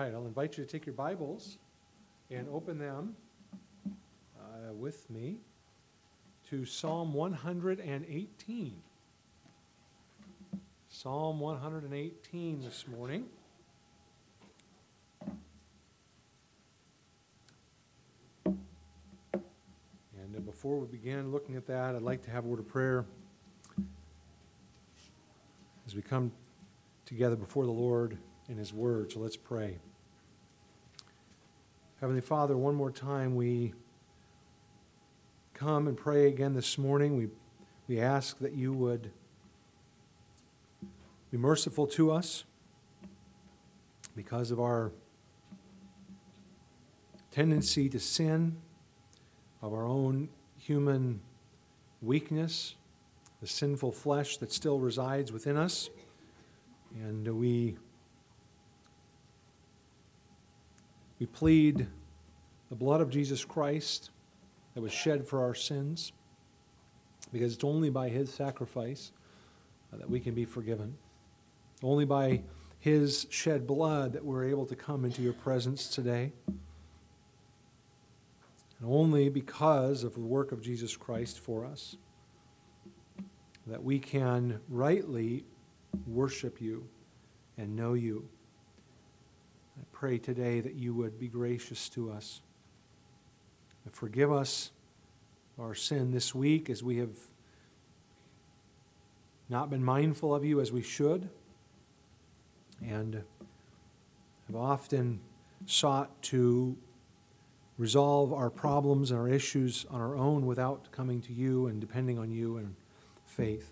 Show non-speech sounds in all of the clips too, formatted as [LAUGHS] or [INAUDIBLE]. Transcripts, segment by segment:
right, I'll invite you to take your Bibles and open them uh, with me to Psalm 118. Psalm 118 this morning. And before we begin looking at that, I'd like to have a word of prayer as we come together before the Lord in His Word. So let's pray. Heavenly Father, one more time we come and pray again this morning. We, we ask that you would be merciful to us because of our tendency to sin, of our own human weakness, the sinful flesh that still resides within us. And we, we plead the blood of Jesus Christ that was shed for our sins, because it's only by his sacrifice uh, that we can be forgiven. Only by his shed blood that we're able to come into your presence today. And only because of the work of Jesus Christ for us that we can rightly worship you and know you. Pray today that you would be gracious to us. And forgive us our sin this week as we have not been mindful of you as we should and have often sought to resolve our problems and our issues on our own without coming to you and depending on you in faith.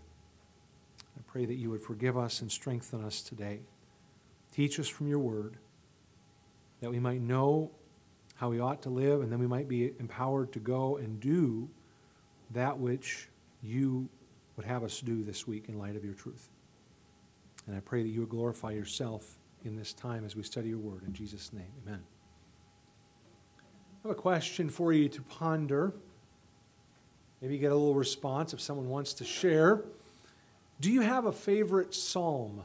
I pray that you would forgive us and strengthen us today. Teach us from your word that we might know how we ought to live, and then we might be empowered to go and do that which you would have us do this week in light of your truth. And I pray that you would glorify yourself in this time as we study your word. In Jesus' name, amen. I have a question for you to ponder. Maybe get a little response if someone wants to share. Do you have a favorite psalm?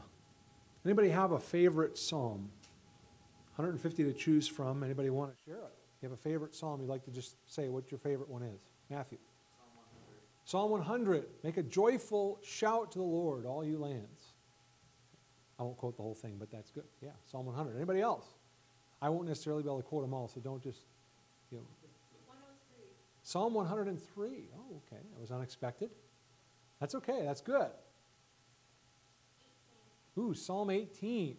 Anybody have a favorite psalm? 150 to choose from. Anybody want to share it? You have a favorite psalm you'd like to just say what your favorite one is? Matthew. Psalm 100. Psalm 100. Make a joyful shout to the Lord, all you lands. I won't quote the whole thing, but that's good. Yeah, Psalm 100. Anybody else? I won't necessarily be able to quote them all, so don't just, you know. 103. Psalm 103. Oh, okay. That was unexpected. That's okay. That's good. Ooh, Psalm 18.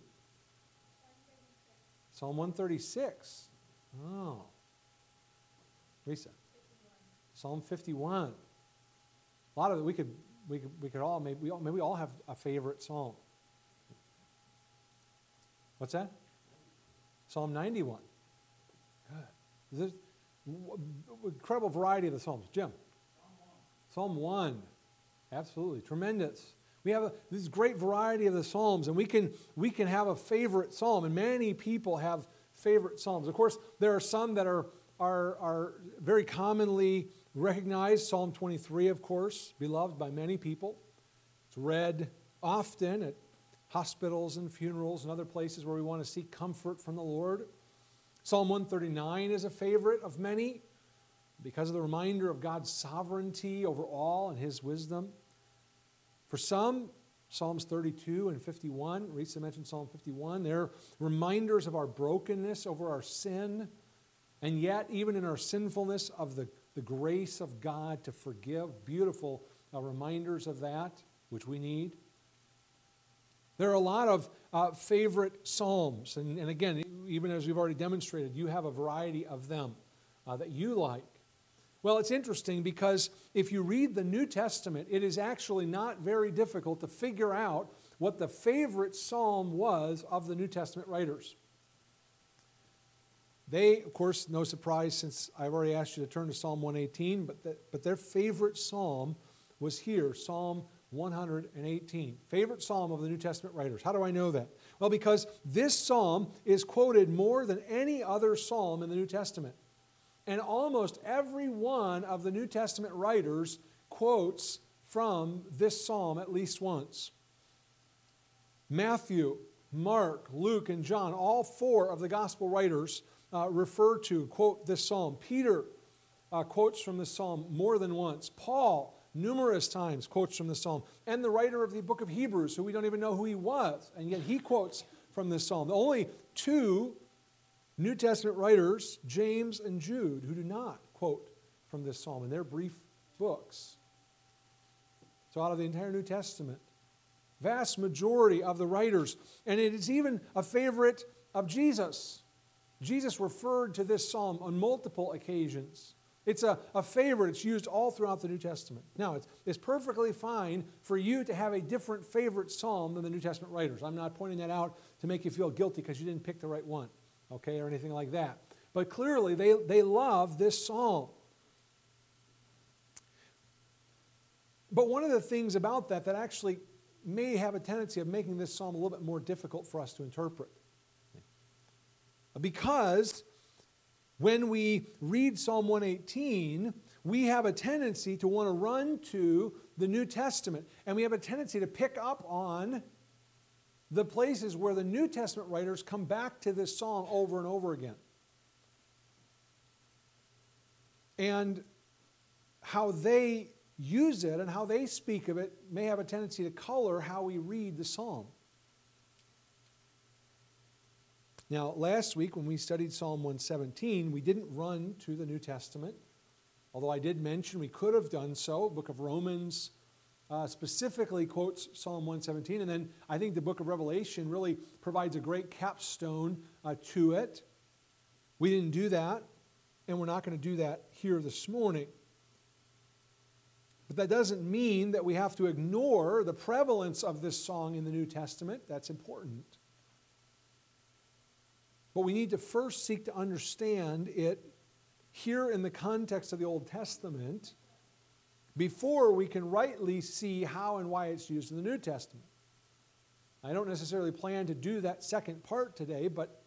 Psalm 136. Oh. Lisa. Psalm 51. A lot of it we could we could, we could all maybe we all, maybe we all have a favorite psalm. What's that? Psalm 91. Good. Incredible variety of the psalms. Jim. Psalm 1. Psalm 1. Absolutely tremendous. We have a, this great variety of the Psalms, and we can, we can have a favorite Psalm, and many people have favorite Psalms. Of course, there are some that are, are, are very commonly recognized. Psalm 23, of course, beloved by many people. It's read often at hospitals and funerals and other places where we want to seek comfort from the Lord. Psalm 139 is a favorite of many because of the reminder of God's sovereignty over all and his wisdom. For some, Psalms 32 and 51, Risa mentioned Psalm 51, they're reminders of our brokenness over our sin, and yet, even in our sinfulness, of the, the grace of God to forgive. Beautiful uh, reminders of that, which we need. There are a lot of uh, favorite Psalms, and, and again, even as we've already demonstrated, you have a variety of them uh, that you like. Well, it's interesting because if you read the New Testament, it is actually not very difficult to figure out what the favorite psalm was of the New Testament writers. They, of course, no surprise since I've already asked you to turn to Psalm 118, but, the, but their favorite psalm was here, Psalm 118. Favorite psalm of the New Testament writers. How do I know that? Well, because this psalm is quoted more than any other psalm in the New Testament. And almost every one of the New Testament writers quotes from this psalm at least once. Matthew, Mark, Luke, and John, all four of the gospel writers uh, refer to, quote this psalm. Peter uh, quotes from this psalm more than once. Paul, numerous times, quotes from this psalm. And the writer of the book of Hebrews, who we don't even know who he was, and yet he quotes from this psalm. The only two New Testament writers, James and Jude, who do not quote from this psalm in their brief books. So, out of the entire New Testament, vast majority of the writers, and it is even a favorite of Jesus. Jesus referred to this psalm on multiple occasions. It's a, a favorite. It's used all throughout the New Testament. Now, it's, it's perfectly fine for you to have a different favorite psalm than the New Testament writers. I'm not pointing that out to make you feel guilty because you didn't pick the right one, okay, or anything like that. But clearly, they, they love this psalm. But one of the things about that that actually may have a tendency of making this psalm a little bit more difficult for us to interpret. Because when we read Psalm 118, we have a tendency to want to run to the New Testament, and we have a tendency to pick up on the places where the New Testament writers come back to this psalm over and over again. And how they use it and how they speak of it may have a tendency to color how we read the psalm. Now, last week when we studied Psalm 117, we didn't run to the New Testament, although I did mention we could have done so. book of Romans uh, specifically quotes Psalm 117, and then I think the book of Revelation really provides a great capstone uh, to it. We didn't do that, and we're not going to do that here this morning. But that doesn't mean that we have to ignore the prevalence of this song in the New Testament. That's important. But we need to first seek to understand it here in the context of the Old Testament before we can rightly see how and why it's used in the New Testament. I don't necessarily plan to do that second part today, but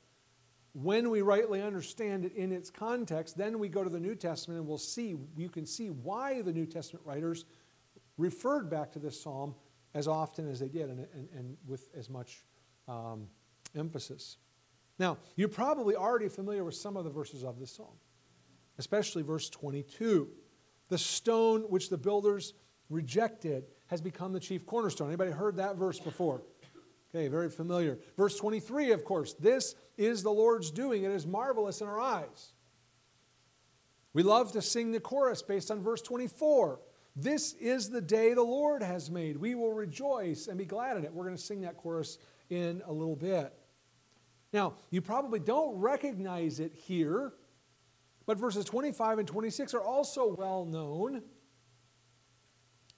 when we rightly understand it in its context, then we go to the New Testament and we'll see, you can see why the New Testament writers referred back to this psalm as often as they did and, and, and with as much um, emphasis. Now, you're probably already familiar with some of the verses of this psalm, especially verse 22. The stone which the builders rejected has become the chief cornerstone. Anybody heard that verse before? Okay, very familiar. Verse 23, of course, this is the Lord's doing. It is marvelous in our eyes. We love to sing the chorus based on verse 24. This is the day the Lord has made. We will rejoice and be glad in it. We're going to sing that chorus in a little bit. Now, you probably don't recognize it here, but verses 25 and 26 are also well known.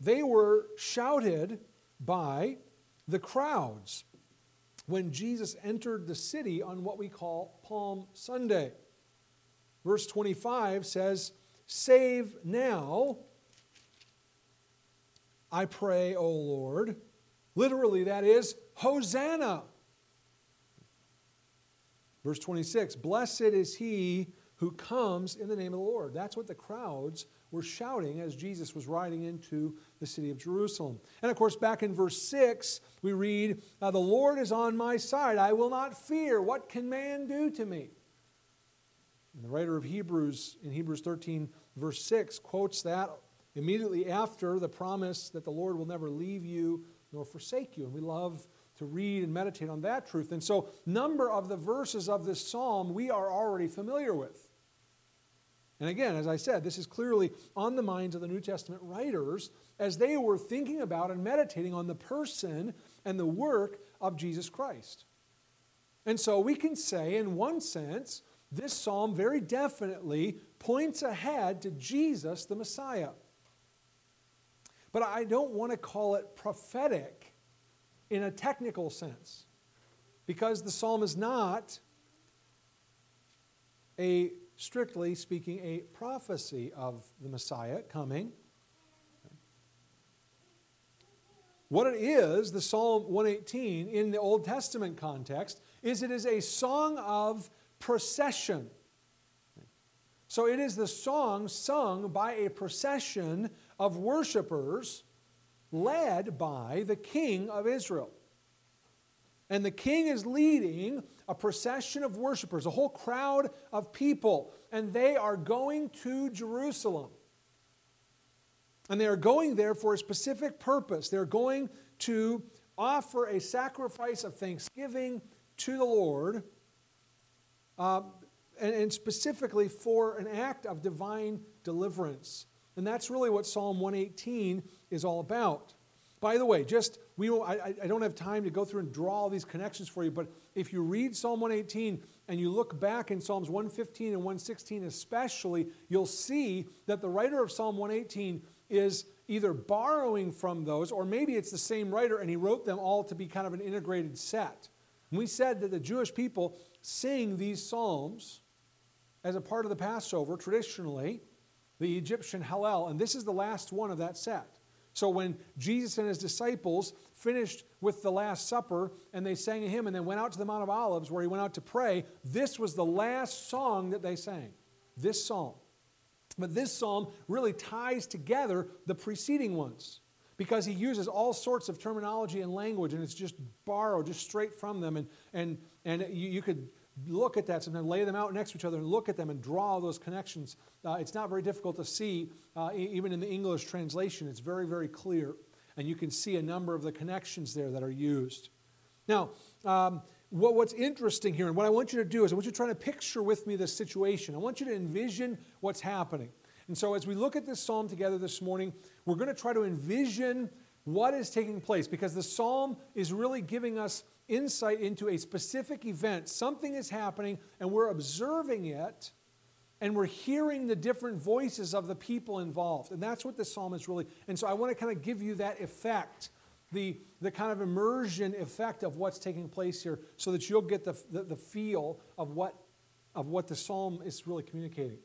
They were shouted by the crowds when Jesus entered the city on what we call Palm Sunday. Verse 25 says, Save now, I pray, O Lord. Literally, that is, Hosanna. Verse 26 Blessed is he who comes in the name of the Lord. That's what the crowds were shouting as Jesus was riding into the city of Jerusalem. And of course, back in verse 6, we read, The Lord is on my side. I will not fear. What can man do to me? And the writer of Hebrews, in Hebrews 13, verse 6, quotes that immediately after the promise that the Lord will never leave you nor forsake you. And we love to read and meditate on that truth. And so, number of the verses of this psalm we are already familiar with. And again, as I said, this is clearly on the minds of the New Testament writers as they were thinking about and meditating on the person and the work of Jesus Christ. And so we can say, in one sense, this psalm very definitely points ahead to Jesus the Messiah. But I don't want to call it prophetic in a technical sense because the psalm is not a strictly speaking, a prophecy of the Messiah coming. What it is, the Psalm 118 in the Old Testament context, is it is a song of procession. So it is the song sung by a procession of worshipers led by the king of Israel. And the king is leading a procession of worshipers, a whole crowd of people, and they are going to Jerusalem. And they are going there for a specific purpose. They're going to offer a sacrifice of thanksgiving to the Lord, uh, and, and specifically for an act of divine deliverance. And that's really what Psalm 118 is all about. By the way, just we I, I don't have time to go through and draw all these connections for you, but if you read Psalm 118 and you look back in Psalms 115 and 116 especially, you'll see that the writer of Psalm 118 is either borrowing from those or maybe it's the same writer and he wrote them all to be kind of an integrated set. And we said that the Jewish people sing these psalms as a part of the Passover traditionally, the Egyptian Hallel, and this is the last one of that set. So when Jesus and his disciples finished with the Last Supper and they sang a hymn and then went out to the Mount of Olives where he went out to pray, this was the last song that they sang. This psalm. But this psalm really ties together the preceding ones because he uses all sorts of terminology and language and it's just borrowed just straight from them. And, and, and you, you could look at that sometimes, lay them out next to each other and look at them and draw those connections. Uh, it's not very difficult to see, uh, even in the English translation. It's very, very clear. And you can see a number of the connections there that are used. Now, um, what, what's interesting here, and what I want you to do is I want you to try to picture with me this situation. I want you to envision what's happening. And so, as we look at this psalm together this morning, we're going to try to envision what is taking place because the psalm is really giving us insight into a specific event. Something is happening, and we're observing it, and we're hearing the different voices of the people involved. And that's what the psalm is really. And so I want to kind of give you that effect, the, the kind of immersion effect of what's taking place here, so that you'll get the, the, the feel of what, of what the psalm is really communicating.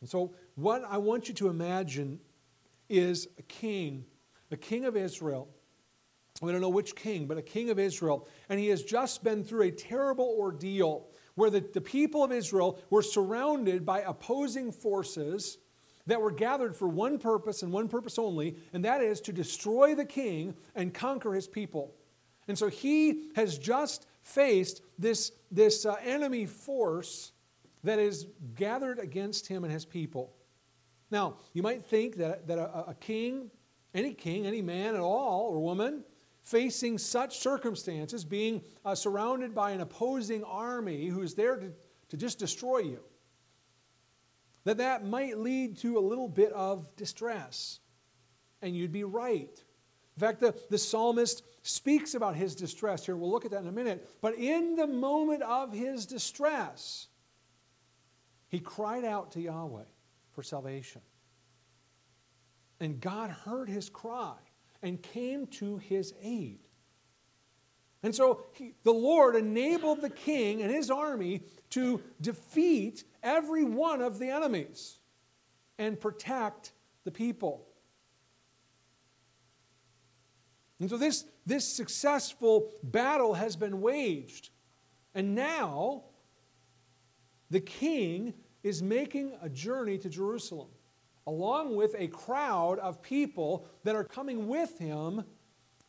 And so, what I want you to imagine is a king, a king of Israel we don't know which king, but a king of Israel. And he has just been through a terrible ordeal where the, the people of Israel were surrounded by opposing forces that were gathered for one purpose and one purpose only, and that is to destroy the king and conquer his people. And so he has just faced this, this uh, enemy force that is gathered against him and his people. Now, you might think that, that a, a king, any king, any man at all or woman, facing such circumstances, being uh, surrounded by an opposing army who's there to, to just destroy you, that that might lead to a little bit of distress. And you'd be right. In fact, the, the psalmist speaks about his distress here. We'll look at that in a minute. But in the moment of his distress, he cried out to Yahweh for salvation. And God heard his cry and came to his aid. And so he, the Lord enabled the king and his army to defeat every one of the enemies and protect the people. And so this, this successful battle has been waged. And now the king is making a journey to Jerusalem along with a crowd of people that are coming with him.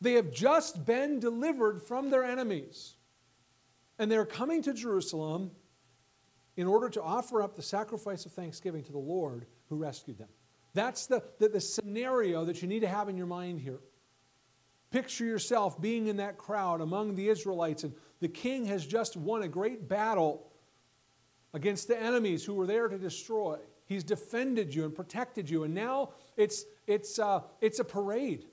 They have just been delivered from their enemies. And they're coming to Jerusalem in order to offer up the sacrifice of thanksgiving to the Lord who rescued them. That's the, the, the, scenario that you need to have in your mind here. Picture yourself being in that crowd among the Israelites, and the king has just won a great battle against the enemies who were there to destroy. He's defended you and protected you. And now it's, it's, uh, it's a parade.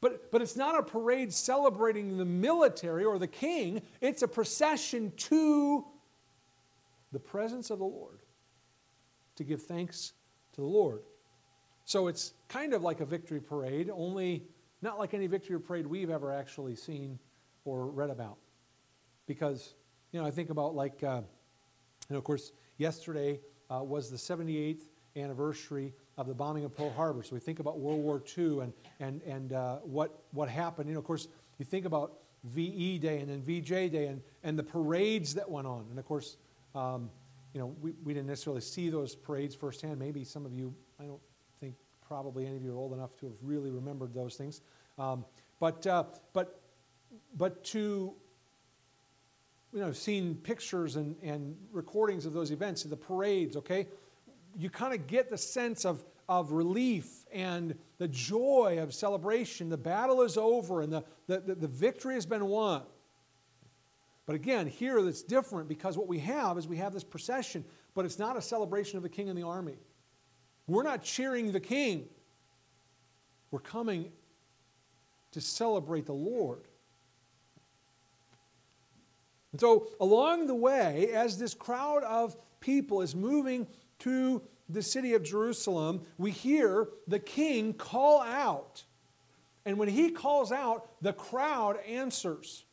But, but it's not a parade celebrating the military or the king, it's a procession to the presence of the Lord to give thanks to the Lord. So it's kind of like a victory parade, only not like any victory parade we've ever actually seen or read about. Because, you know, I think about like, uh, you know, of course, yesterday uh, was the 78th anniversary of the bombing of Pearl Harbor. So we think about World War II and, and, and uh, what, what happened. You know, of course, you think about VE Day and then VJ Day and, and the parades that went on. And of course, um, you know, we, we didn't necessarily see those parades firsthand. Maybe some of you, I don't think probably any of you are old enough to have really remembered those things. Um, but, uh, but but to you know, seen pictures and, and recordings of those events, the parades, okay? You kind of get the sense of, of relief and the joy of celebration. The battle is over and the, the, the, the victory has been won. But again, here it's different because what we have is we have this procession, but it's not a celebration of the king and the army. We're not cheering the king. We're coming to celebrate the Lord. And so, along the way, as this crowd of people is moving to the city of Jerusalem, we hear the king call out. And when he calls out, the crowd answers.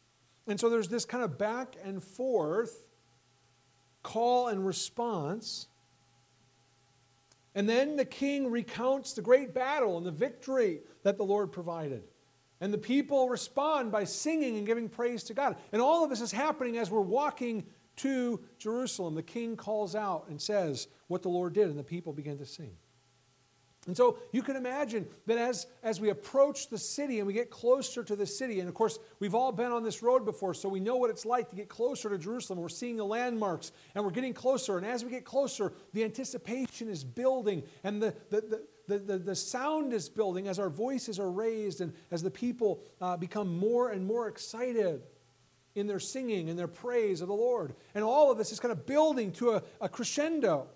And so there's this kind of back and forth call and response. And then the king recounts the great battle and the victory that the Lord provided. And the people respond by singing and giving praise to God. And all of this is happening as we're walking to Jerusalem. The king calls out and says what the Lord did, and the people begin to sing. And so you can imagine that as, as we approach the city and we get closer to the city, and of course, we've all been on this road before, so we know what it's like to get closer to Jerusalem. We're seeing the landmarks and we're getting closer. And as we get closer, the anticipation is building and the, the, the the, the, the, sound is building as our voices are raised and as the people uh, become more and more excited in their singing and their praise of the Lord. And all of this is kind of building to a, a crescendo.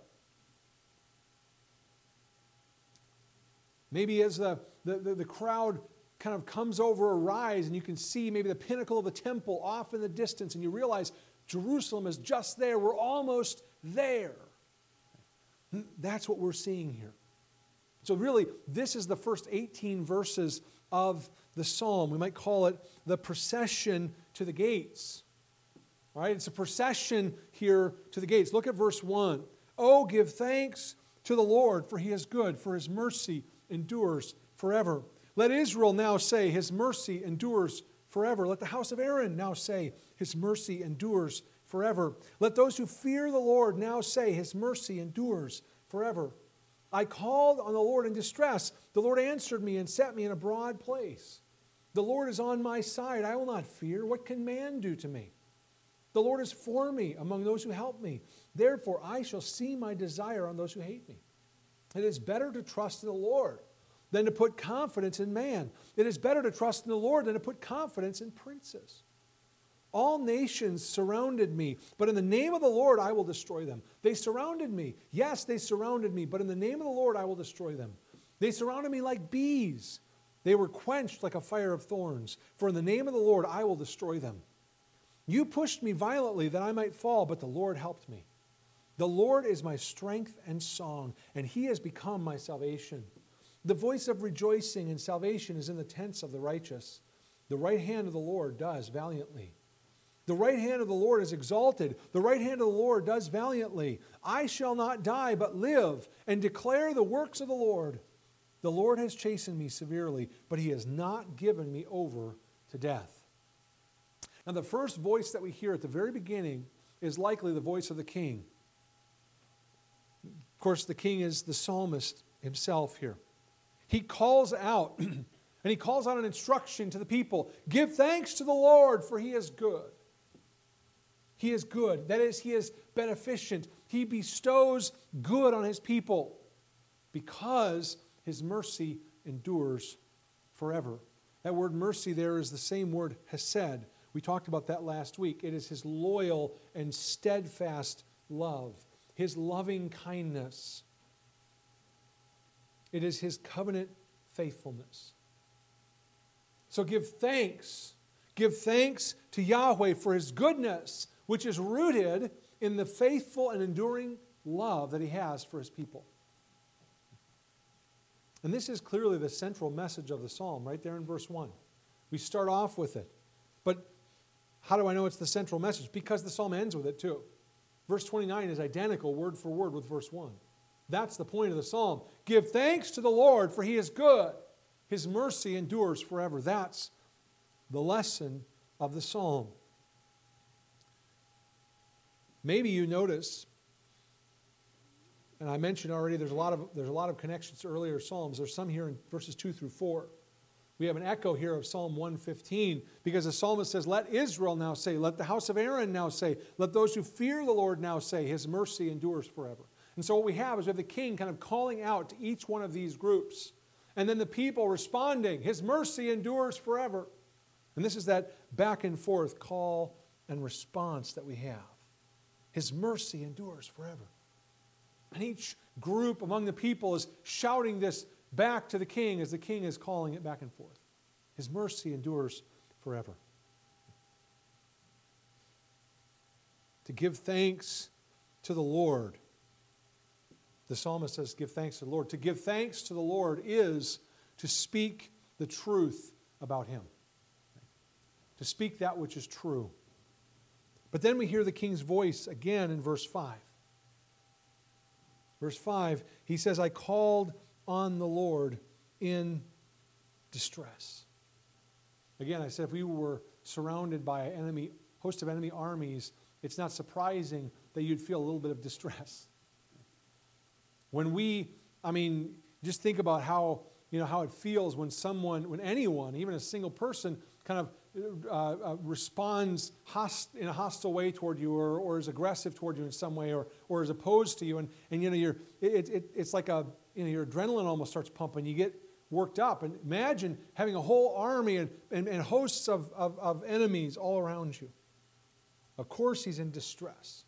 Maybe as the, the, the, the crowd kind of comes over a rise and you can see maybe the pinnacle of the temple off in the distance and you realize Jerusalem is just there. We're almost there. That's what we're seeing here. So, really, this is the first 18 verses of the psalm. We might call it the procession to the gates. All right, it's a procession here to the gates. Look at verse 1. Oh, give thanks to the Lord, for he is good, for his mercy endures forever. Let Israel now say, His mercy endures forever. Let the house of Aaron now say, His mercy endures forever. Let those who fear the Lord now say, His mercy endures forever. I called on the Lord in distress. The Lord answered me and set me in a broad place. The Lord is on my side. I will not fear. What can man do to me? The Lord is for me among those who help me. Therefore, I shall see my desire on those who hate me. It is better to trust in the Lord than to put confidence in man. It is better to trust in the Lord than to put confidence in princes. All nations surrounded me, but in the name of the Lord I will destroy them. They surrounded me. Yes, they surrounded me, but in the name of the Lord I will destroy them. They surrounded me like bees. They were quenched like a fire of thorns. For in the name of the Lord I will destroy them. You pushed me violently that I might fall, but the Lord helped me. The Lord is my strength and song, and he has become my salvation. The voice of rejoicing and salvation is in the tents of the righteous. The right hand of the Lord does valiantly. The right hand of the Lord is exalted. The right hand of the Lord does valiantly. I shall not die, but live and declare the works of the Lord. The Lord has chastened me severely, but he has not given me over to death. Now, the first voice that we hear at the very beginning is likely the voice of the king. Of course, the king is the psalmist himself here. He calls out, [CLEARS THROAT] and he calls out an instruction to the people Give thanks to the Lord, for he is good. He is good. That is, He is beneficent. He bestows good on His people because His mercy endures forever. That word mercy there is the same word hesed. We talked about that last week. It is His loyal and steadfast love, His loving kindness. It is His covenant faithfulness. So give thanks. Give thanks to Yahweh for His goodness which is rooted in the faithful and enduring love that he has for his people. And this is clearly the central message of the psalm, right there in verse 1. We start off with it. But how do I know it's the central message? Because the psalm ends with it too. Verse 29 is identical word for word with verse 1. That's the point of the psalm. Give thanks to the Lord, for he is good. His mercy endures forever. That's the lesson of the psalm. Maybe you notice, and I mentioned already, there's a lot of, there's a lot of connections to earlier Psalms. There's some here in verses 2 through 4. We have an echo here of Psalm 115 because the psalmist says, Let Israel now say, let the house of Aaron now say, let those who fear the Lord now say, His mercy endures forever. And so what we have is we have the king kind of calling out to each one of these groups, and then the people responding, His mercy endures forever. And this is that back and forth call and response that we have. His mercy endures forever. And each group among the people is shouting this back to the king as the king is calling it back and forth. His mercy endures forever. To give thanks to the Lord. The psalmist says, Give thanks to the Lord. To give thanks to the Lord is to speak the truth about Him, to speak that which is true. But then we hear the king's voice again in verse 5. Verse 5, he says, I called on the Lord in distress. Again, I said if we were surrounded by an enemy, host of enemy armies, it's not surprising that you'd feel a little bit of distress. When we, I mean, just think about how, you know, how it feels when someone, when anyone, even a single person, kind of uh, uh, responds host, in a hostile way toward you or, or is aggressive toward you in some way or, or is opposed to you. And, and you know, you're, it, it, it's like a, you know, your adrenaline almost starts pumping. You get worked up. And imagine having a whole army and, and, and hosts of, of, of enemies all around you. Of course, he's in distress.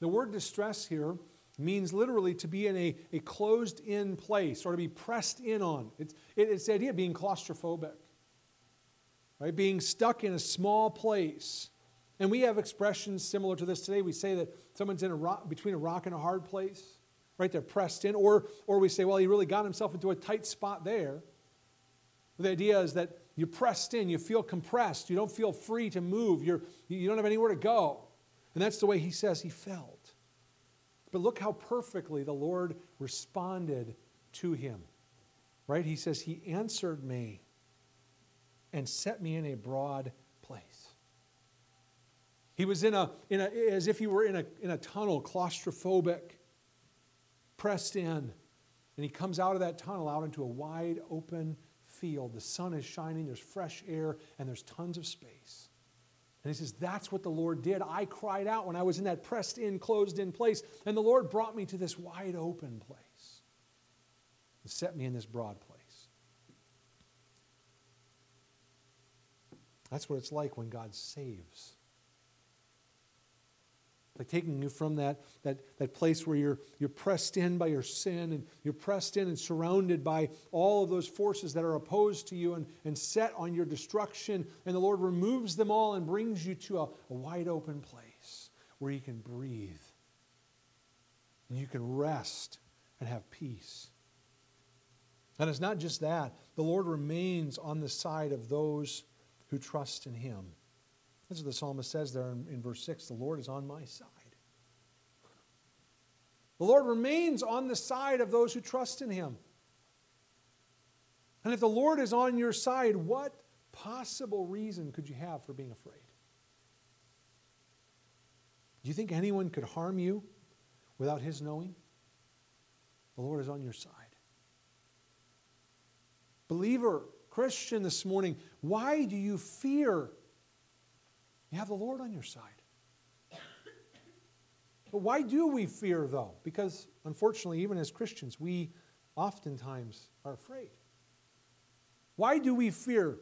The word distress here means literally to be in a, a closed in place or to be pressed in on. It's, it, it's the idea of being claustrophobic right? Being stuck in a small place. And we have expressions similar to this today. We say that someone's in a rock, between a rock and a hard place, right? They're pressed in. Or, or we say, well, he really got himself into a tight spot there. The idea is that you're pressed in, you feel compressed, you don't feel free to move, you're, you don't have anywhere to go. And that's the way he says he felt. But look how perfectly the Lord responded to him, right? He says, He answered me and set me in a broad place. He was in a, in a as if he were in a, in a tunnel, claustrophobic, pressed in. And he comes out of that tunnel out into a wide open field. The sun is shining, there's fresh air, and there's tons of space. And he says, That's what the Lord did. I cried out when I was in that pressed in, closed in place, and the Lord brought me to this wide open place and set me in this broad place. That's what it's like when God saves. Like taking you from that, that, that place where you're, you're pressed in by your sin and you're pressed in and surrounded by all of those forces that are opposed to you and, and set on your destruction. And the Lord removes them all and brings you to a, a wide open place where you can breathe and you can rest and have peace. And it's not just that, the Lord remains on the side of those who trust in him. That's what the psalmist says there in, in verse 6 the Lord is on my side. The Lord remains on the side of those who trust in him. And if the Lord is on your side, what possible reason could you have for being afraid? Do you think anyone could harm you without his knowing? The Lord is on your side. Believer, Christian, this morning, why do you fear? You have the Lord on your side. But why do we fear, though? Because, unfortunately, even as Christians, we oftentimes are afraid. Why do we fear?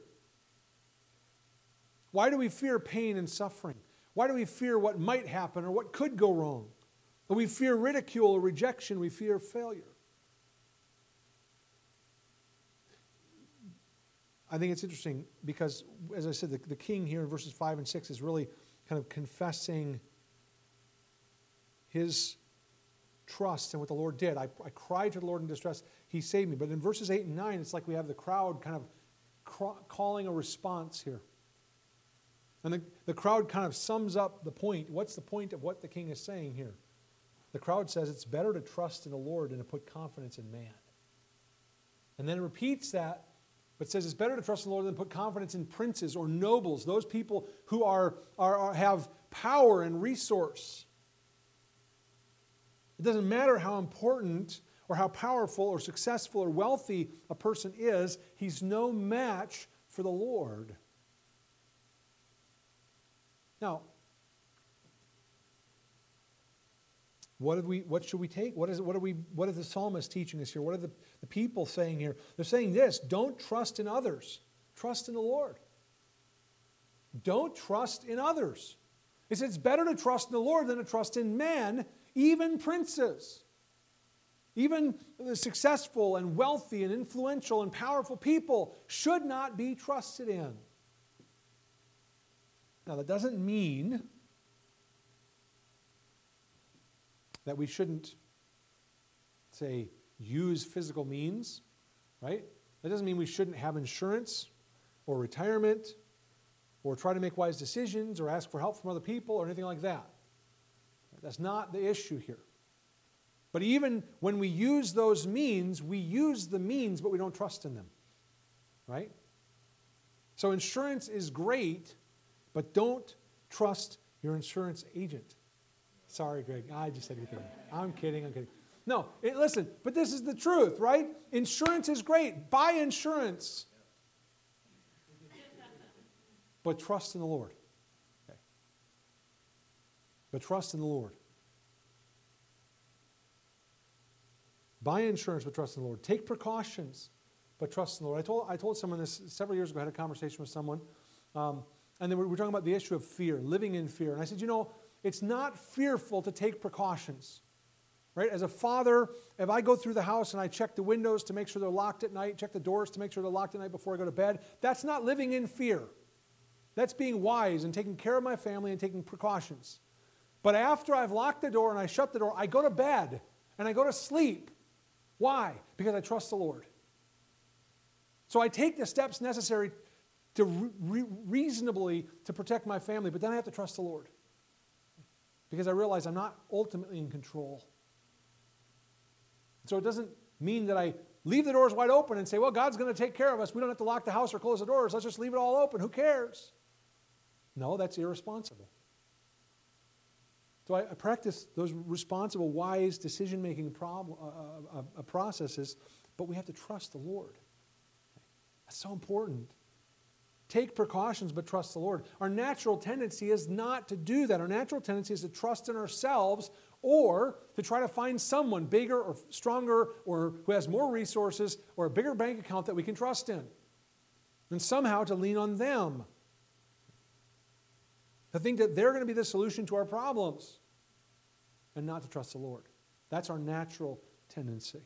Why do we fear pain and suffering? Why do we fear what might happen or what could go wrong? We fear ridicule or rejection. We fear failure. I think it's interesting because, as I said, the, the king here in verses 5 and 6 is really kind of confessing his trust and what the Lord did. I, I cried to the Lord in distress, he saved me. But in verses 8 and 9, it's like we have the crowd kind of cr- calling a response here. And the, the crowd kind of sums up the point. What's the point of what the king is saying here? The crowd says it's better to trust in the Lord than to put confidence in man. And then it repeats that but says it's better to trust in the Lord than put confidence in princes or nobles, those people who are, are, are, have power and resource. It doesn't matter how important or how powerful or successful or wealthy a person is, he's no match for the Lord. Now, what, we, what should we take? What is, what, are we, what is the psalmist teaching us here? What are the, the people saying here? They're saying this don't trust in others, trust in the Lord. Don't trust in others. It's better to trust in the Lord than to trust in men, even princes. Even the successful and wealthy and influential and powerful people should not be trusted in. Now, that doesn't mean that we shouldn't, say, use physical means, right? That doesn't mean we shouldn't have insurance or retirement or try to make wise decisions or ask for help from other people or anything like that. That's not the issue here. But even when we use those means, we use the means, but we don't trust in them. Right? So insurance is great, but don't trust your insurance agent. Sorry, Greg. I just said anything. I'm kidding. I'm kidding. No, it, listen, but this is the truth, right? Insurance is great. Buy insurance. But trust in the Lord. Okay. But trust in the Lord. Buy insurance, but trust in the Lord. Take precautions, but trust in the Lord. I told, I told someone this several years ago. I had a conversation with someone, um, and then we were talking about the issue of fear, living in fear. And I said, you know, it's not fearful to take precautions. Right? As a father, if I go through the house and I check the windows to make sure they're locked at night, check the doors to make sure they're locked at night before I go to bed, that's not living in fear. That's being wise and taking care of my family and taking precautions. But after I've locked the door and I shut the door, I go to bed and I go to sleep why? Because I trust the Lord. So I take the steps necessary to re- reasonably to protect my family, but then I have to trust the Lord. Because I realize I'm not ultimately in control. So it doesn't mean that I leave the doors wide open and say, well, God's going to take care of us. We don't have to lock the house or close the doors. Let's just leave it all open. Who cares? No, that's irresponsible. So I, I practice those responsible, wise decision making problem, uh, uh, uh, processes, but we have to trust the Lord. That's so important. Take precautions, but trust the Lord. Our natural tendency is not to do that. Our natural tendency is to trust in ourselves or to try to find someone bigger or stronger or who has more resources or a bigger bank account that we can trust in. And somehow to lean on them to think that they're going to be the solution to our problems and not to trust the Lord. That's our natural tendency.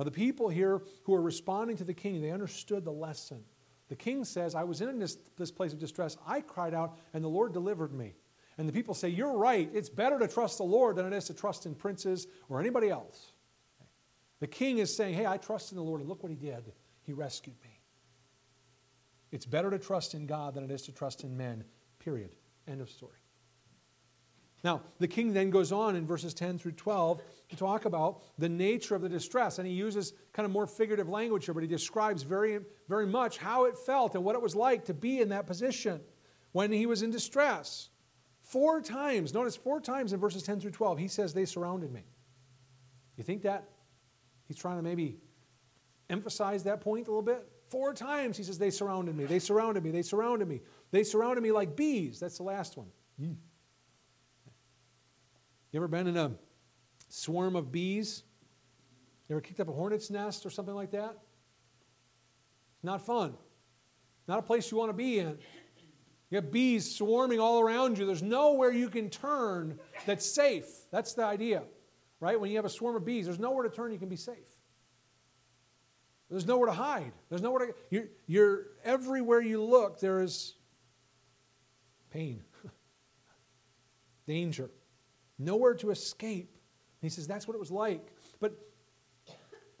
Now, the people here who are responding to the king, they understood the lesson. The king says, I was in this, this place of distress. I cried out, and the Lord delivered me. And the people say, You're right. It's better to trust the Lord than it is to trust in princes or anybody else. The king is saying, Hey, I trust in the Lord, and look what he did. He rescued me. It's better to trust in God than it is to trust in men, period. End of story. Now, the king then goes on in verses 10 through 12 to talk about the nature of the distress. And he uses kind of more figurative language here, but he describes very, very much how it felt and what it was like to be in that position when he was in distress. Four times, notice four times in verses 10 through 12, he says, They surrounded me. You think that he's trying to maybe emphasize that point a little bit? Four times he says, They surrounded me, they surrounded me, they surrounded me. They surrounded me like bees. That's the last one. Mm. You ever been in a swarm of bees? You ever kicked up a hornet's nest or something like that? It's not fun. Not a place you want to be in. You have bees swarming all around you. There's nowhere you can turn that's safe. That's the idea, right? When you have a swarm of bees, there's nowhere to turn you can be safe. There's nowhere to hide. There's nowhere to. You're, you're everywhere you look. There is pain, [LAUGHS] danger, nowhere to escape. And he says that's what it was like. But,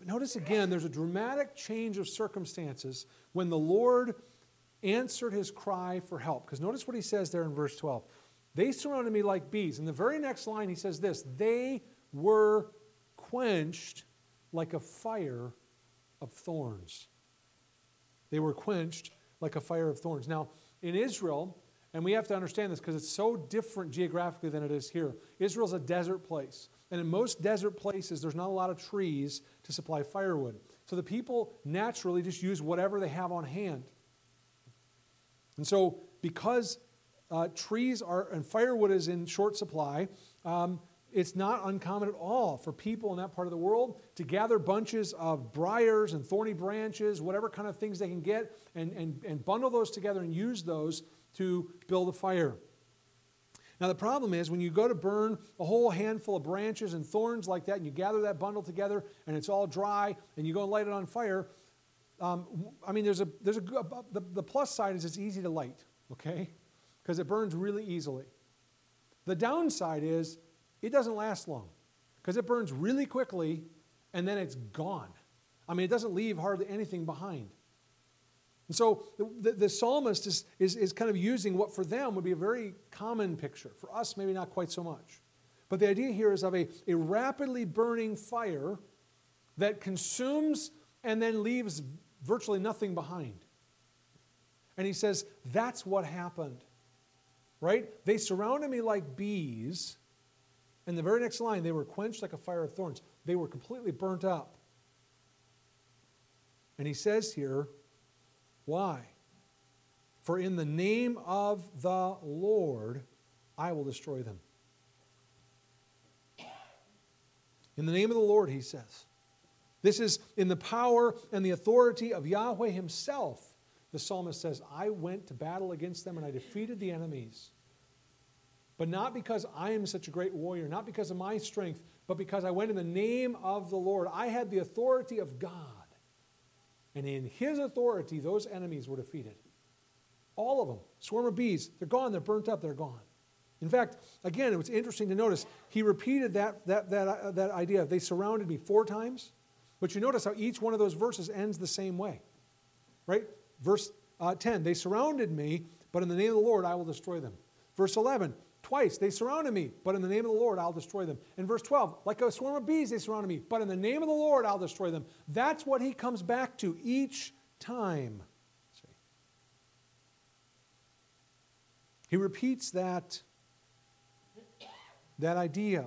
notice again, there's a dramatic change of circumstances when the Lord answered his cry for help. Because notice what he says there in verse 12. They surrounded me like bees. In the very next line, he says this They were quenched like a fire of thorns. They were quenched like a fire of thorns. Now, in Israel, And we have to understand this because it's so different geographically than it is here. Israel's a desert place. And in most desert places, there's not a lot of trees to supply firewood. So the people naturally just use whatever they have on hand. And so, because uh, trees are and firewood is in short supply, um, it's not uncommon at all for people in that part of the world to gather bunches of briars and thorny branches, whatever kind of things they can get, and, and, and bundle those together and use those to build a fire. Now, the problem is when you go to burn a whole handful of branches and thorns like that, and you gather that bundle together, and it's all dry, and you go and light it on fire. Um, I mean, there's a, there's a, the, the plus side is it's easy to light, okay? Because it burns really easily. The downside is it doesn't last long because it burns really quickly and then it's gone. I mean, it doesn't leave hardly anything behind. And so the, the, psalmist is, is, is kind of using what for them would be a very common picture. For us, maybe not quite so much. But the idea here is of a, a rapidly burning fire that consumes and then leaves virtually nothing behind. And he says, That's what happened. Right? They surrounded me like bees and the very next line, they were quenched like a fire of thorns. They were completely burnt up. And he says here, why? For in the name of the Lord, I will destroy them. In the name of the Lord, he says. This is in the power and the authority of Yahweh himself. The psalmist says, I went to battle against them and I defeated the enemies but not because I am such a great warrior, not because of my strength, but because I went in the name of the Lord. I had the authority of God. And in his authority, those enemies were defeated. All of them. Swarm of bees, they're gone, they're burnt up, they're gone. In fact, again, it was interesting to notice he repeated that, that, that, uh, that idea. They surrounded me four times. But you notice how each one of those verses ends the same way. Right? Verse uh, 10 They surrounded me, but in the name of the Lord I will destroy them. Verse 11 Twice they surrounded me, but in the name of the Lord I'll destroy them. In verse 12, like a swarm of bees they surrounded me, but in the name of the Lord I'll destroy them. That's what he comes back to each time. See? He repeats that, that idea.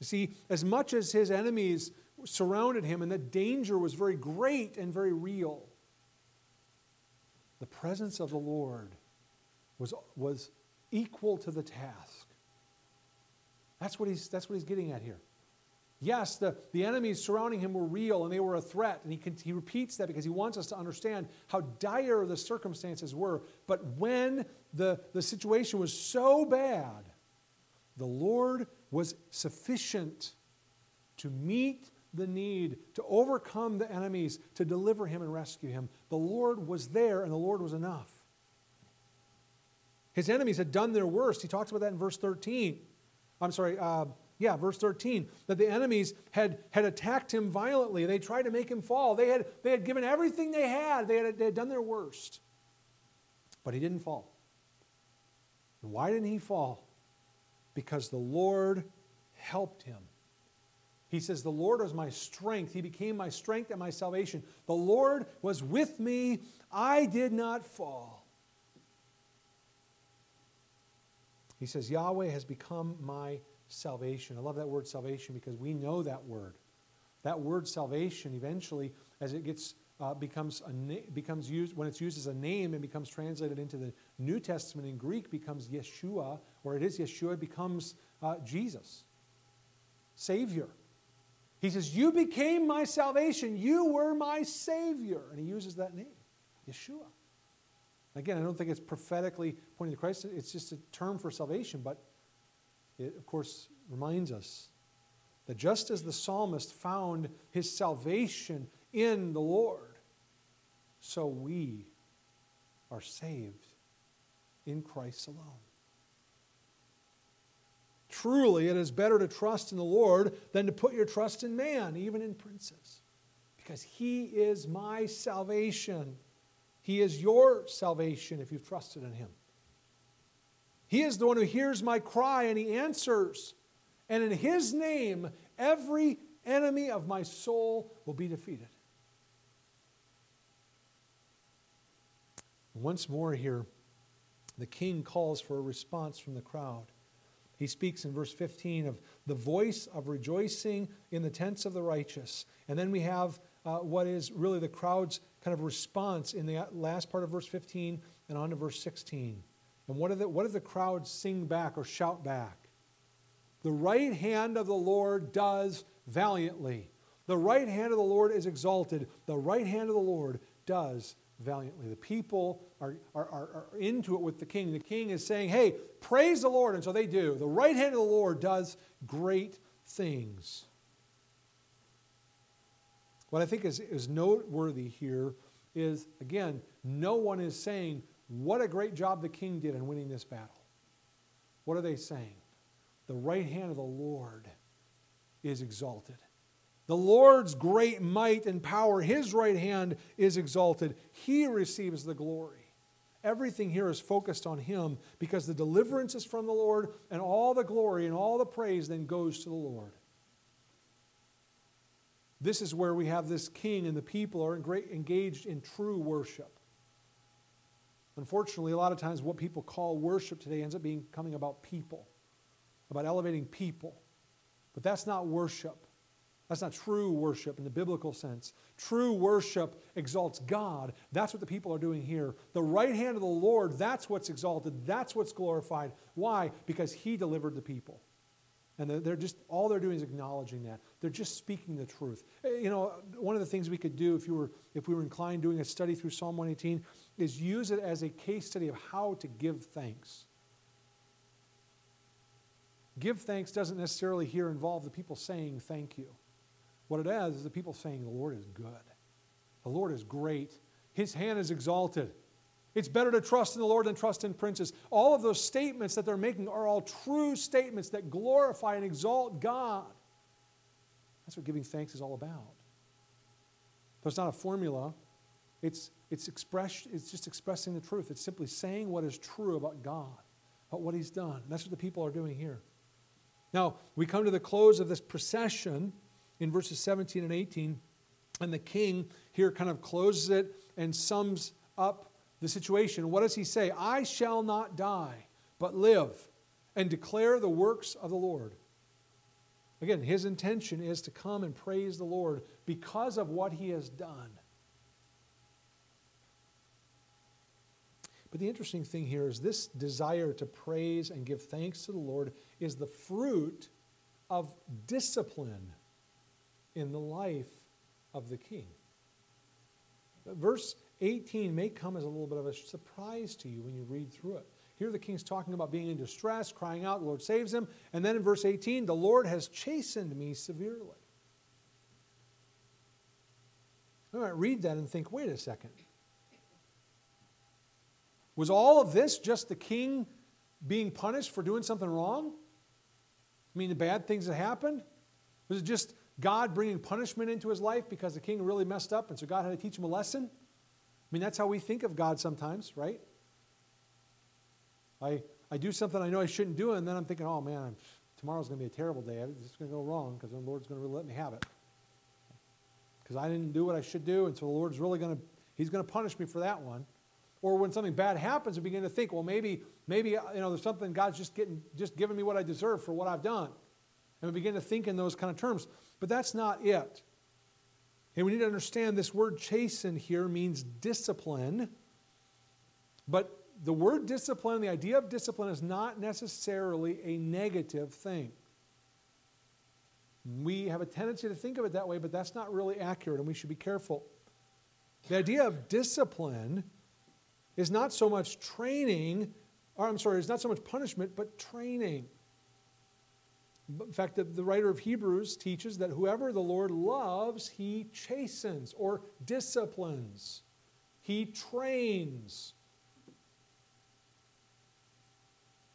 You see, as much as his enemies surrounded him and the danger was very great and very real, the presence of the Lord was, was equal to the task. That's what he's, that's what he's getting at here. Yes, the, the enemies surrounding him were real and they were a threat. And he, he repeats that because he wants us to understand how dire the circumstances were. But when the, the situation was so bad, the Lord was sufficient to meet the need, to overcome the enemies, to deliver him and rescue him. The Lord was there and the Lord was enough. His enemies had done their worst. He talks about that in verse 13. I'm sorry, uh, yeah, verse 13. That the enemies had, had attacked him violently. They tried to make him fall. They had, they had given everything they had, they had, they had done their worst. But he didn't fall. And why didn't he fall? Because the Lord helped him. He says, The Lord was my strength. He became my strength and my salvation. The Lord was with me. I did not fall. He says, Yahweh has become my salvation. I love that word salvation because we know that word. That word salvation eventually, as it gets uh, becomes a na- becomes used when it's used as a name and becomes translated into the New Testament in Greek becomes Yeshua, or it is Yeshua, becomes uh, Jesus, Savior. He says, "You became my salvation. You were my Savior," and he uses that name, Yeshua. Again, I don't think it's prophetically pointing to Christ, it's just a term for salvation, but it, of course, reminds us that just as the psalmist found his salvation in the Lord, so we are saved in Christ alone. Truly, it is better to trust in the Lord than to put your trust in man, even in princes, because he is my salvation. He is your salvation if you've trusted in Him. He is the one who hears my cry and He answers. And in His name, every enemy of my soul will be defeated. Once more here, The king calls for a response from the crowd. He speaks in verse 15 of the voice of rejoicing in the tents of the righteous. And then we have uh, what is really the crowd's kind of response in the last part of verse 15 and on to verse 16. And what, do the, what do the crowds sing back or shout back? The right hand of the Lord does valiantly. The right hand of the Lord is exalted. The right hand of the Lord does valiantly. The people are, are, are, are, into it with the king. The king is saying, Hey, praise the Lord. And so they do. The right hand of the Lord does great things. What I think is, is noteworthy here is, again, no one is saying, What a great job the king did in winning this battle. What are they saying? The right hand of the Lord is exalted. The Lord's great might and power, his right hand is exalted. He receives the glory. Everything here is focused on him because the deliverance is from the Lord, and all the glory and all the praise then goes to the Lord. This is where we have this king, and the people are engaged in true worship. Unfortunately, a lot of times what people call worship today ends up being coming about people, about elevating people. But that's not worship. That's not true worship in the biblical sense. True worship exalts God. That's what the people are doing here. The right hand of the Lord, that's what's exalted. That's what's glorified. Why? Because He delivered the people. And they're just, all they're doing is acknowledging that. They're just speaking the truth. Eh, you know, one of the things we could do if, you were, if we were inclined doing a study through Psalm 118 is use it as a case study of how to give thanks. Give thanks doesn't necessarily here involve the people saying thank you. What it is is the people saying, The Lord is good. The Lord is great. His hand is exalted. It's better to trust in the Lord than trust in princes. All of those statements that they're making are all true statements that glorify and exalt God. That's what giving thanks is all about. So it's not a formula. It's, it's, express, it's just expressing the truth. It's simply saying what is true about God, about what He's done. And that's what the people are doing here. Now, we come to the close of this procession in verses 17 and 18. And the king here kind of closes it and sums up the situation. What does he say? I shall not die, but live and declare the works of the Lord. Again, his intention is to come and praise the Lord because of what he has done. But the interesting thing here is this desire to praise and give thanks to the Lord is the fruit of discipline in the life of the king. Verse 18 may come as a little bit of a surprise to you when you read through it. Here the king's talking about being in distress, crying out, the Lord saves him. And then in verse 18, the Lord has chastened me severely. I might read that and think, wait a second. Was all of this just the king being punished for doing something wrong? I mean, the bad things that happened? Was it just God bringing punishment into his life because the king really messed up, and so God had to teach him a lesson. I mean, that's how we think of God sometimes, right? I, I do something I know I shouldn't do, and then I'm thinking, oh man, tomorrow's going to be a terrible day. It's going to go wrong because the Lord's going to really let me have it. Because I didn't do what I should do, and so the Lord's really going to, He's going to punish me for that one. Or when something bad happens, we begin to think, well, maybe, maybe uh, you know, there's something God's just getting, just giving me what I deserve for what I've done. And we begin to think in those kind of terms. But that's not it. And we need to understand this word chasten here means discipline. But the word discipline, the idea of discipline, is not necessarily a negative thing. We have a tendency to think of it that way, but that's not really accurate, and we should be careful. The idea of discipline is not so much training, or I'm sorry, it's not so much punishment, but training. In fact, the, the writer of Hebrews teaches that whoever the Lord loves, he chastens or disciplines, he trains.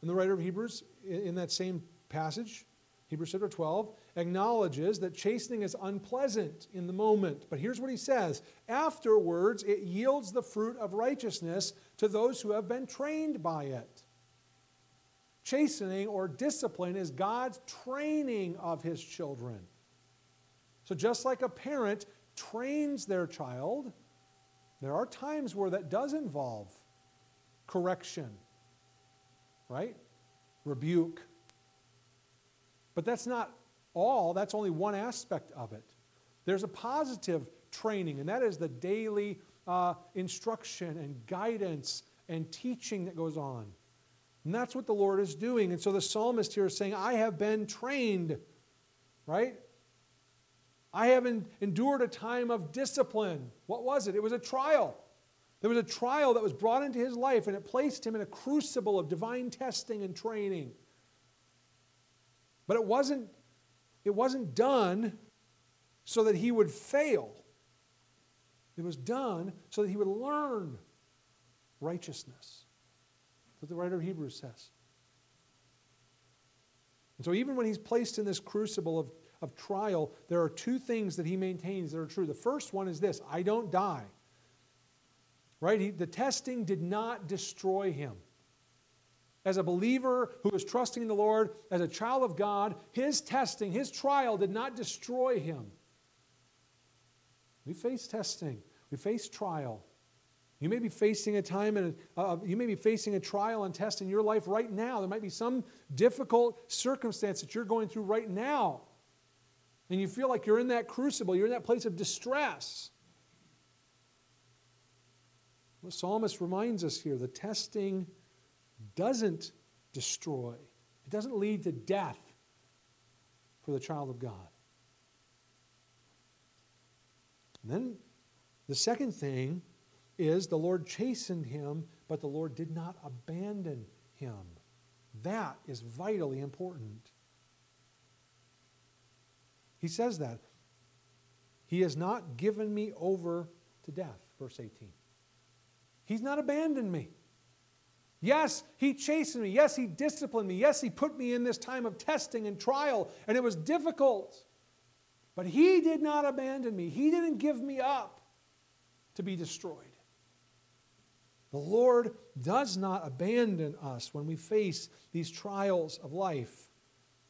And the writer of Hebrews, in that same passage, Hebrews chapter 12, acknowledges that chastening is unpleasant in the moment. But here's what he says Afterwards, it yields the fruit of righteousness to those who have been trained by it. Chastening or discipline is God's training of his children. So, just like a parent trains their child, there are times where that does involve correction right? Rebuke. But that's not all, that's only one aspect of it. There's a positive training, and that is the daily uh, instruction and guidance and teaching that goes on. And that's what the Lord is doing. And so the psalmist here is saying, I have been trained, right? I have endured a time of discipline. What was it? It was a trial. There was a trial that was brought into his life, and it placed him in a crucible of divine testing and training. But it wasn't, it wasn't done so that he would fail. It was done so that he would learn righteousness. What the writer of Hebrews says. And so, even when he's placed in this crucible of, of trial, there are two things that he maintains that are true. The first one is this I don't die. Right? He, the testing did not destroy him. As a believer who is trusting in the Lord, as a child of God, his testing, his trial did not destroy him. We face testing, we face trial. You may be facing a time and uh, you may be facing a trial and test in your life right now. There might be some difficult circumstance that you're going through right now. And you feel like you're in that crucible, you're in that place of distress. The psalmist reminds us here the testing doesn't destroy, it doesn't lead to death for the child of God. And then the second thing is the Lord chastened him, but the Lord did not abandon him. That is vitally important. He says that. He has not given me over to death, verse 18. He's not abandoned me. Yes, He chastened me. Yes, He disciplined me. Yes, He put me in this time of testing and trial, and it was difficult. But He did not abandon me. He didn't give me up to be destroyed. The Lord does not abandon us when we face these trials of life.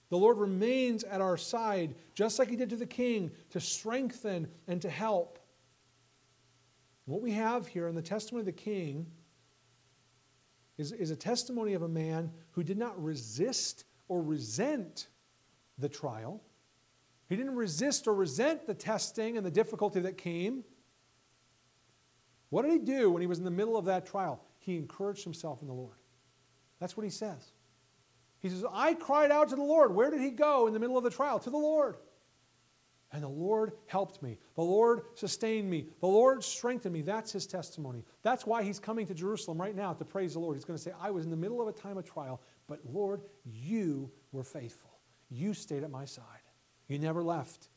The Lord remains at our side, just like He did to the king, to strengthen and to help. What we have here in the testimony of the king is, is a testimony of a man who did not resist or resent the trial. He didn't resist or resent the testing and the difficulty that came. What did he do when he was in the middle of that trial? He encouraged himself in the Lord. That's what he says. He says, I cried out to the Lord. Where did he go in the middle of the trial? To the Lord. And the Lord helped me. The Lord sustained me. The Lord strengthened me. That's his testimony. That's why he's coming to Jerusalem right now to praise the Lord. He's going to say, I was in the middle of a time of trial, but Lord, you were faithful. You stayed at my side. You never left.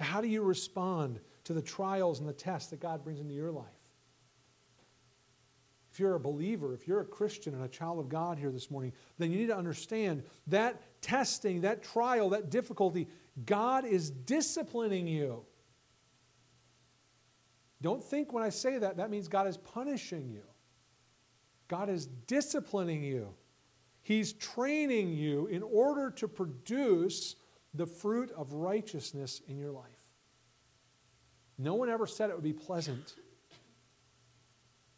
How do you respond to the trials and the tests that God brings into your life? If you're a believer, if you're a Christian and a child of God here this morning, then you need to understand that testing, that trial, that difficulty God is disciplining you. Don't think when I say that, that means God is punishing you. God is disciplining you. He's training you in order to produce the fruit of righteousness in your life. No one ever said it would be pleasant,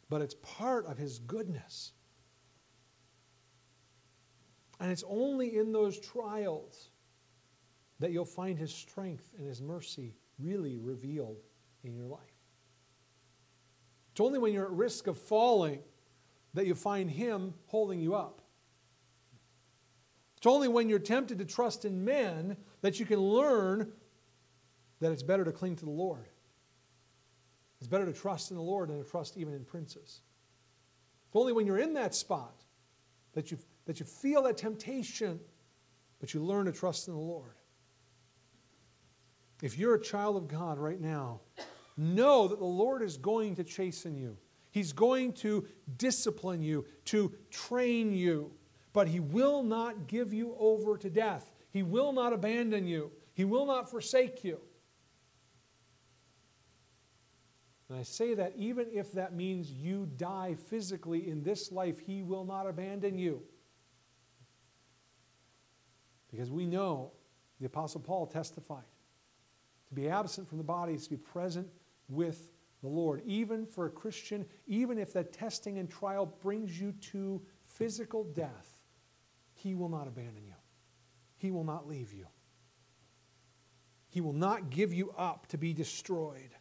but it's part of His goodness. And it's only in those trials that you'll find His strength and His mercy really revealed in your life. It's only when you're at risk of falling that you find Him holding you up. It's only when you're tempted to trust in men that you can learn that it's better to cling to the Lord. It's better to trust in the Lord than to trust even in princes. It's only when you're in that spot that you, that you feel that temptation, but you learn to trust in the Lord. If you're a child of God right now, know that the Lord is going to chasten you. He's going to discipline you, to train you, but He will not give you over to death. He will not abandon you. He will not forsake you. And I say that even if that means you die physically in this life, He will not abandon you. Because we know the Apostle Paul testified to be absent from the body is to be present with the Lord. Even for a Christian, even if that testing and trial brings you to physical death, He will not abandon you. He will not leave you. He will not give you up to be destroyed.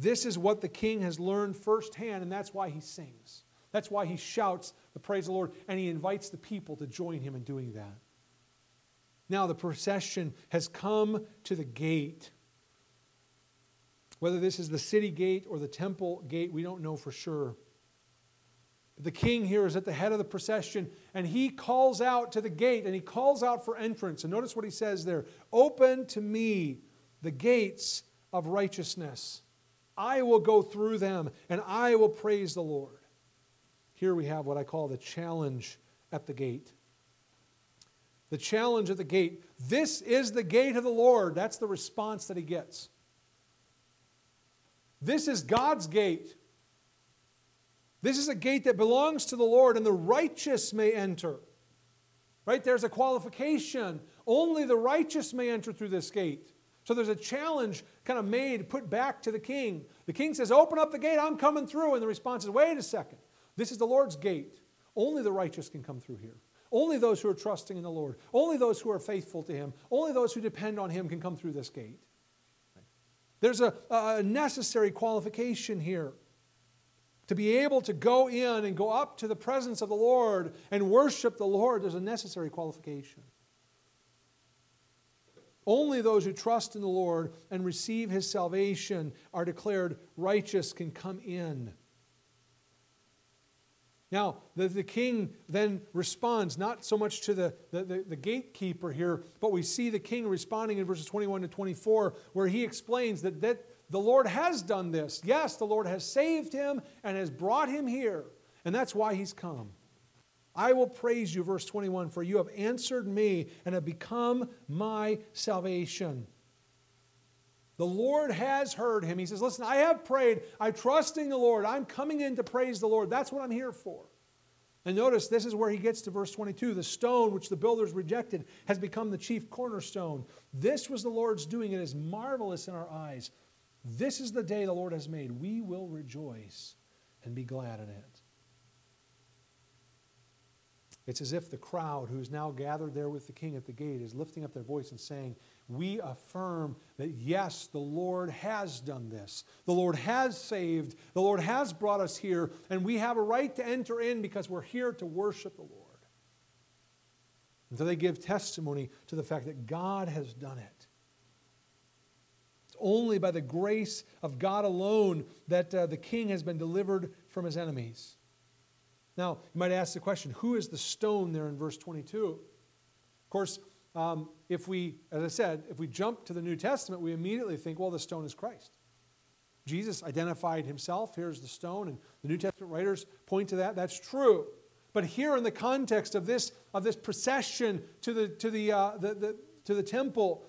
This is what the king has learned firsthand, and that's why he sings. That's why he shouts the praise of the Lord, and he invites the people to join him in doing that. Now the procession has come to the gate. Whether this is the city gate or the temple gate, we don't know for sure. The king here is at the head of the procession, and he calls out to the gate and he calls out for entrance. And notice what he says there Open to me the gates of righteousness. I will go through them and I will praise the Lord. Here we have what I call the challenge at the gate. The challenge at the gate. This is the gate of the Lord. That's the response that he gets. This is God's gate. This is a gate that belongs to the Lord, and the righteous may enter. Right? There's a qualification. Only the righteous may enter through this gate. So there's a challenge kind of made, put back to the king. The king says, Open up the gate, I'm coming through. And the response is, Wait a second. This is the Lord's gate. Only the righteous can come through here. Only those who are trusting in the Lord, only those who are faithful to Him, only those who depend on Him can come through this gate. There's a, a necessary qualification here to be able to go in and go up to the presence of the Lord and worship the Lord, there's a necessary qualification. Only those who trust in the Lord and receive his salvation are declared righteous can come in. Now, the, the king then responds not so much to the, the, the, the, gatekeeper here, but we see the king responding in verses 21 to 24, where he explains that, that the Lord has done this. Yes, the Lord has saved him and has brought him here, and that's why he's come. I will praise you, verse 21, for you have answered me and have become my salvation. The Lord has heard him. He says, Listen, I have prayed. I'm trusting the Lord. I'm coming in to praise the Lord. That's what I'm here for. And notice this is where he gets to verse 22. The stone which the builders rejected has become the chief cornerstone. This was the Lord's doing. It is marvelous in our eyes. This is the day the Lord has made. We will rejoice and be glad in it. It's as if the crowd who's now gathered there with the king at the gate is lifting up their voice and saying, We affirm that yes, the Lord has done this. The Lord has saved. The Lord has brought us here, and we have a right to enter in because we're here to worship the Lord. And so they give testimony to the fact that God has done it It's only by the grace of God alone that uh, the king has been delivered from his enemies. Now, you might ask the question who is the stone there in verse 22? Of course, um, if we, as I said, if we jump to the New Testament, we immediately think, well, the stone is Christ. Jesus identified himself. Here's the stone, and the New Testament writers point to that. That's true. But here, in the context of this, of this procession to the, to the, uh, the, the, to the temple,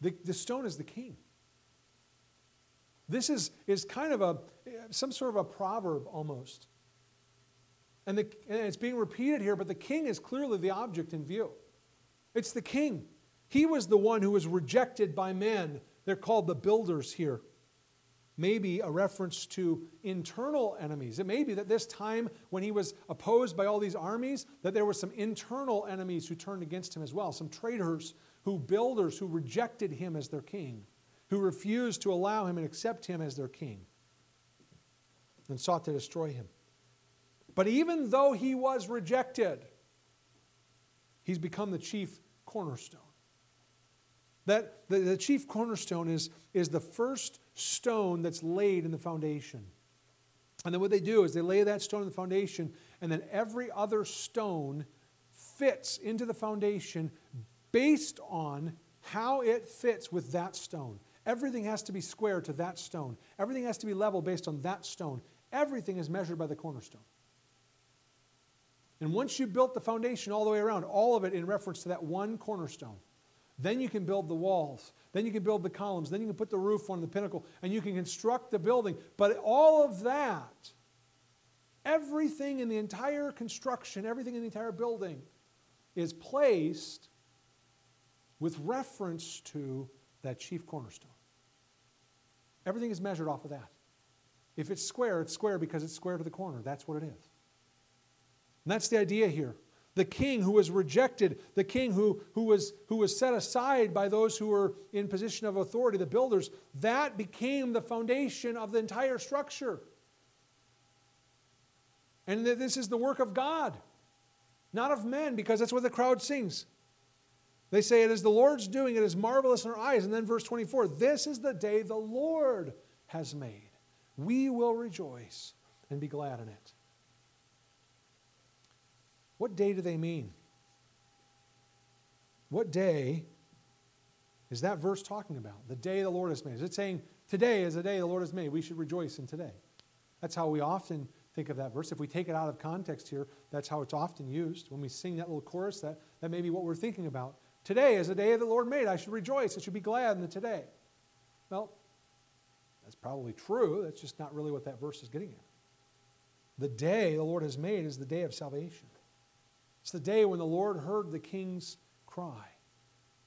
the, the stone is the king. This is, is kind of a, some sort of a proverb almost. And, the, and it's being repeated here, but the king is clearly the object in view. It's the king. He was the one who was rejected by men. They're called the builders here. Maybe a reference to internal enemies. It may be that this time when he was opposed by all these armies, that there were some internal enemies who turned against him as well, some traitors, who builders who rejected him as their king who refused to allow him and accept him as their king and sought to destroy him. But even though he was rejected, he's become the chief cornerstone. That the, the chief cornerstone is, is the first stone that's laid in the foundation. And then what they do is they lay that stone in the foundation, and then every other stone fits into the foundation based on how it fits with that stone. Everything has to be square to that stone. Everything has to be level based on that stone. Everything is measured by the cornerstone. And once you built the foundation all the way around, all of it in reference to that one cornerstone, then you can build the walls. Then you can build the columns. Then you can put the roof on the pinnacle and you can construct the building. But all of that, everything in the entire construction, everything in the entire building, is placed with reference to that chief cornerstone. Everything is measured off of that. If it's square, it's square because it's square to the corner. That's what it is. And that's the idea here. The king who was rejected, the king who, who, was, who was set aside by those who were in position of authority, the builders, that became the foundation of the entire structure. And this is the work of God, not of men, because that's what the crowd sings. They say, It is the Lord's doing, it is marvelous in our eyes. And then verse 24 This is the day the Lord has made. We will rejoice and be glad in it. What day do they mean? What day is that verse talking about? The day the Lord has made. Is it saying, Today is the day the Lord has made? We should rejoice in today. That's how we often think of that verse. If we take it out of context here, that's how it's often used. When we sing that little chorus, that, that may be what we're thinking about. Today is the day the Lord made. I should rejoice. I should be glad in the today. Well, that's probably true. That's just not really what that verse is getting at. The day the Lord has made is the day of salvation. It's the day when the Lord heard the king's cry,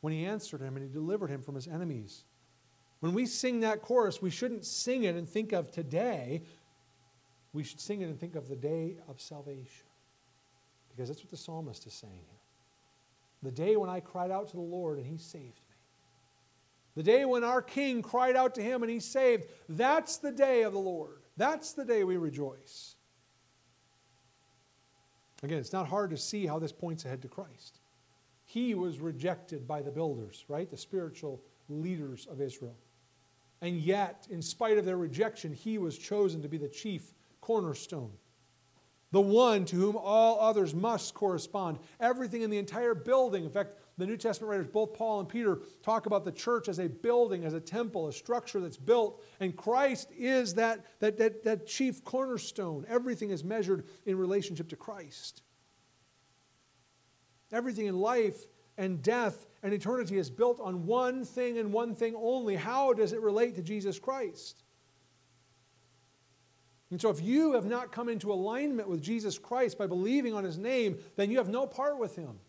when he answered him and he delivered him from his enemies. When we sing that chorus, we shouldn't sing it and think of today. We should sing it and think of the day of salvation. Because that's what the psalmist is saying here. The day when I cried out to the Lord and he saved me. The day when our king cried out to him and he saved. That's the day of the Lord. That's the day we rejoice. Again, it's not hard to see how this points ahead to Christ. He was rejected by the builders, right? The spiritual leaders of Israel. And yet, in spite of their rejection, he was chosen to be the chief cornerstone, the one to whom all others must correspond. Everything in the entire building, in fact, the New Testament writers, both Paul and Peter, talk about the church as a building, as a temple, a structure that's built, and Christ is that, that, that, that chief cornerstone. Everything is measured in relationship to Christ. Everything in life and death and eternity is built on one thing and one thing only. How does it relate to Jesus Christ? And so, if you have not come into alignment with Jesus Christ by believing on his name, then you have no part with him.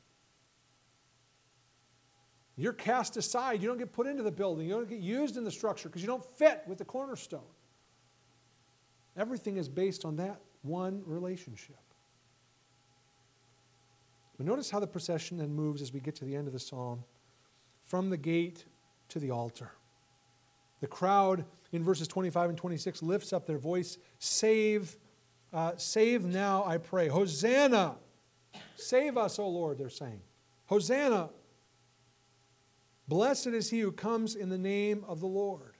You're cast aside. You don't get put into the building. You don't get used in the structure because you don't fit with the cornerstone. Everything is based on that one relationship. But notice how the procession then moves as we get to the end of the psalm from the gate to the altar. The crowd in verses 25 and 26 lifts up their voice Save, uh, save now, I pray. Hosanna! Save us, O Lord, they're saying. Hosanna! Blessed is he who comes in the name of the Lord.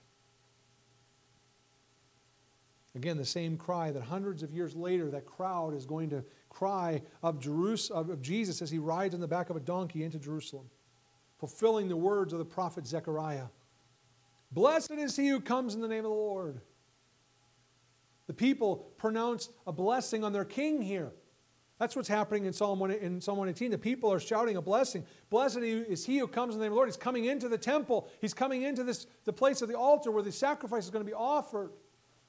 Again, the same cry that hundreds of years later that crowd is going to cry of, Jerusalem, of Jesus as he rides on the back of a donkey into Jerusalem, fulfilling the words of the prophet Zechariah. Blessed is he who comes in the name of the Lord. The people pronounce a blessing on their king here. That's what's happening in Psalm, 1, in Psalm 118. The people are shouting a blessing. Blessed is he who comes in the name of the Lord. He's coming into the temple. He's coming into this, the place of the altar where the sacrifice is going to be offered.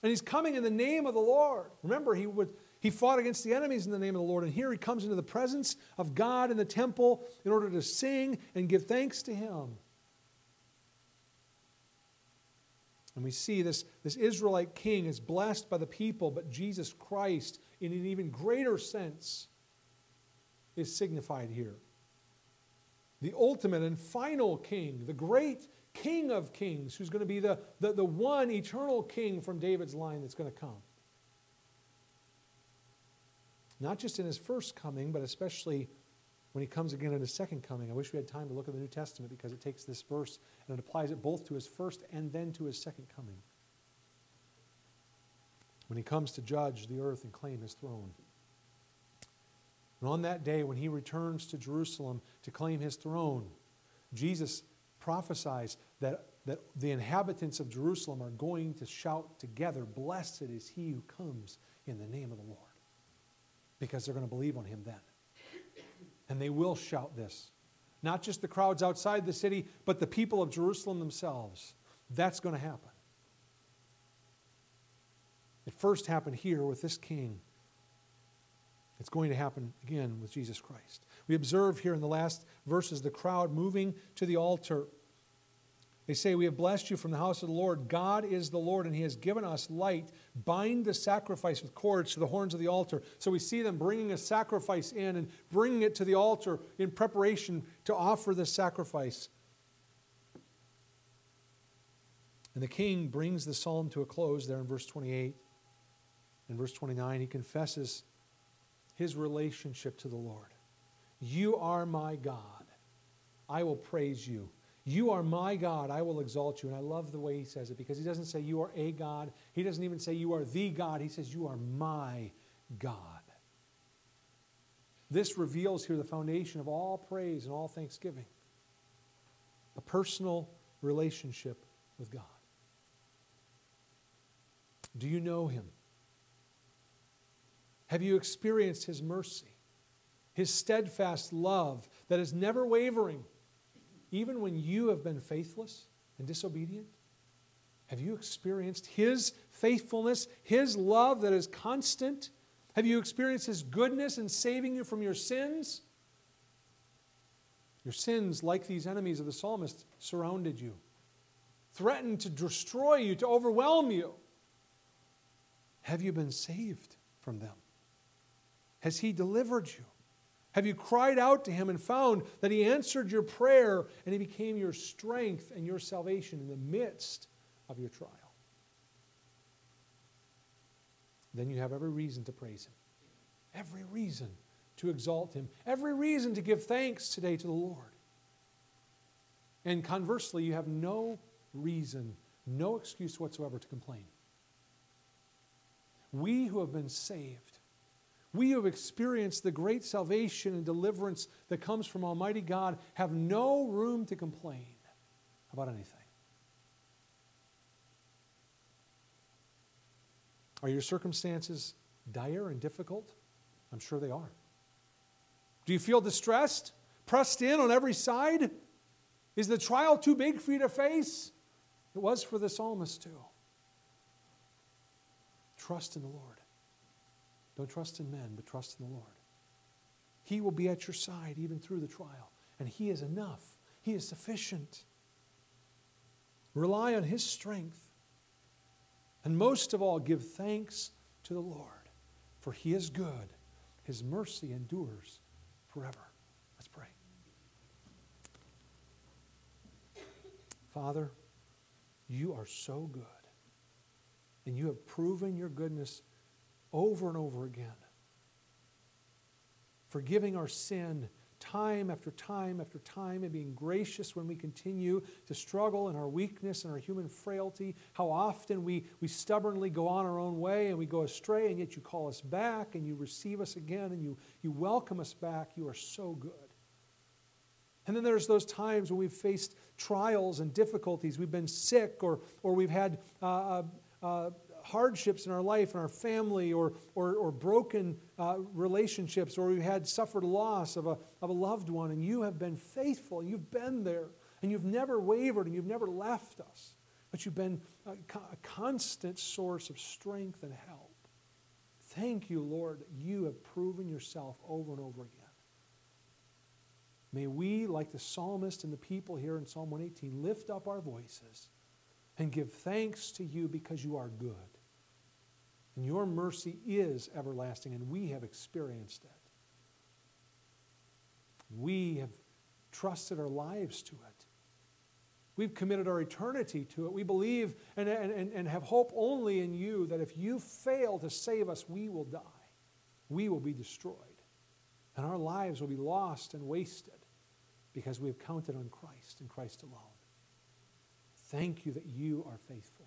And he's coming in the name of the Lord. Remember, he, would, he fought against the enemies in the name of the Lord. And here he comes into the presence of God in the temple in order to sing and give thanks to him. And we see this, this Israelite king is blessed by the people, but Jesus Christ, in an even greater sense, is signified here. The ultimate and final king, the great king of kings, who's going to be the, the, the one eternal king from David's line that's going to come. Not just in his first coming, but especially when he comes again in his second coming. I wish we had time to look at the New Testament because it takes this verse and it applies it both to his first and then to his second coming. When he comes to judge the earth and claim his throne. And on that day, when he returns to Jerusalem to claim his throne, Jesus prophesies that, that the inhabitants of Jerusalem are going to shout together, Blessed is he who comes in the name of the Lord. Because they're going to believe on him then. And they will shout this. Not just the crowds outside the city, but the people of Jerusalem themselves. That's going to happen. It first happened here with this king. It's going to happen again with Jesus Christ. We observe here in the last verses the crowd moving to the altar. They say, We have blessed you from the house of the Lord. God is the Lord, and He has given us light. Bind the sacrifice with cords to the horns of the altar. So we see them bringing a sacrifice in and bringing it to the altar in preparation to offer the sacrifice. And the king brings the psalm to a close there in verse 28. In verse 29, he confesses his relationship to the Lord. You are my God. I will praise you. You are my God. I will exalt you. And I love the way he says it because he doesn't say you are a God. He doesn't even say you are the God. He says you are my God. This reveals here the foundation of all praise and all thanksgiving a personal relationship with God. Do you know him? Have you experienced his mercy, his steadfast love that is never wavering, even when you have been faithless and disobedient? Have you experienced his faithfulness, his love that is constant? Have you experienced his goodness in saving you from your sins? Your sins, like these enemies of the psalmist, surrounded you, threatened to destroy you, to overwhelm you. Have you been saved from them? Has He delivered you? Have you cried out to Him and found that He answered your prayer and He became your strength and your salvation in the midst of your trial? Then you have every reason to praise Him, every reason to exalt Him, every reason to give thanks today to the Lord. And conversely, you have no reason, no excuse whatsoever to complain. We who have been saved, we who have experienced the great salvation and deliverance that comes from Almighty God, have no room to complain about anything. Are your circumstances dire and difficult? I'm sure they are. Do you feel distressed, pressed in on every side? Is the trial too big for you to face? It was for the psalmist too. Trust in the Lord. Don't trust in men, but trust in the Lord. He will be at your side even through the trial, and He is enough, He is sufficient. Rely on His strength. And most of all, give thanks to the Lord, for He is good. His mercy endures forever. Let's pray. Father, you are so good. And you have proven your goodness over and over again. Forgiving our sin time after time after time and being gracious when we continue to struggle in our weakness and our human frailty. How often we, we stubbornly go on our own way and we go astray, and yet you call us back and you receive us again and you, you welcome us back. You are so good. And then there's those times when we've faced trials and difficulties. We've been sick or, or we've had uh, uh uh, hardships in our life and our family or, or, or broken uh, relationships or we've had suffered loss of a, of a loved one and you have been faithful and you've been there and you've never wavered and you've never left us but you've been a, a constant source of strength and help thank you lord that you have proven yourself over and over again may we like the psalmist and the people here in psalm 118 lift up our voices and give thanks to you because you are good. And your mercy is everlasting, and we have experienced it. We have trusted our lives to it. We've committed our eternity to it. We believe and, and, and have hope only in you that if you fail to save us, we will die. We will be destroyed. And our lives will be lost and wasted because we have counted on Christ and Christ alone. Thank you that you are faithful.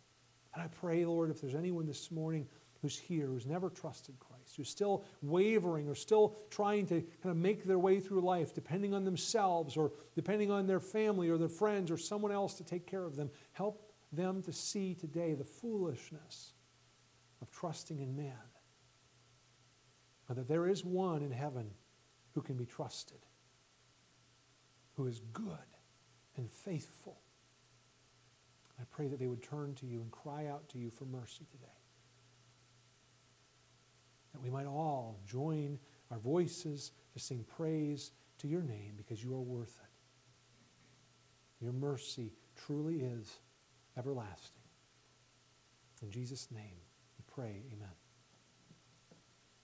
And I pray, Lord, if there's anyone this morning who's here, who's never trusted Christ, who's still wavering or still trying to kind of make their way through life, depending on themselves or depending on their family or their friends or someone else to take care of them, help them to see today the foolishness of trusting in man. And that there is one in heaven who can be trusted, who is good and faithful I pray that they would turn to you and cry out to you for mercy today. That we might all join our voices to sing praise to your name because you are worth it. Your mercy truly is everlasting. In Jesus' name we pray, amen.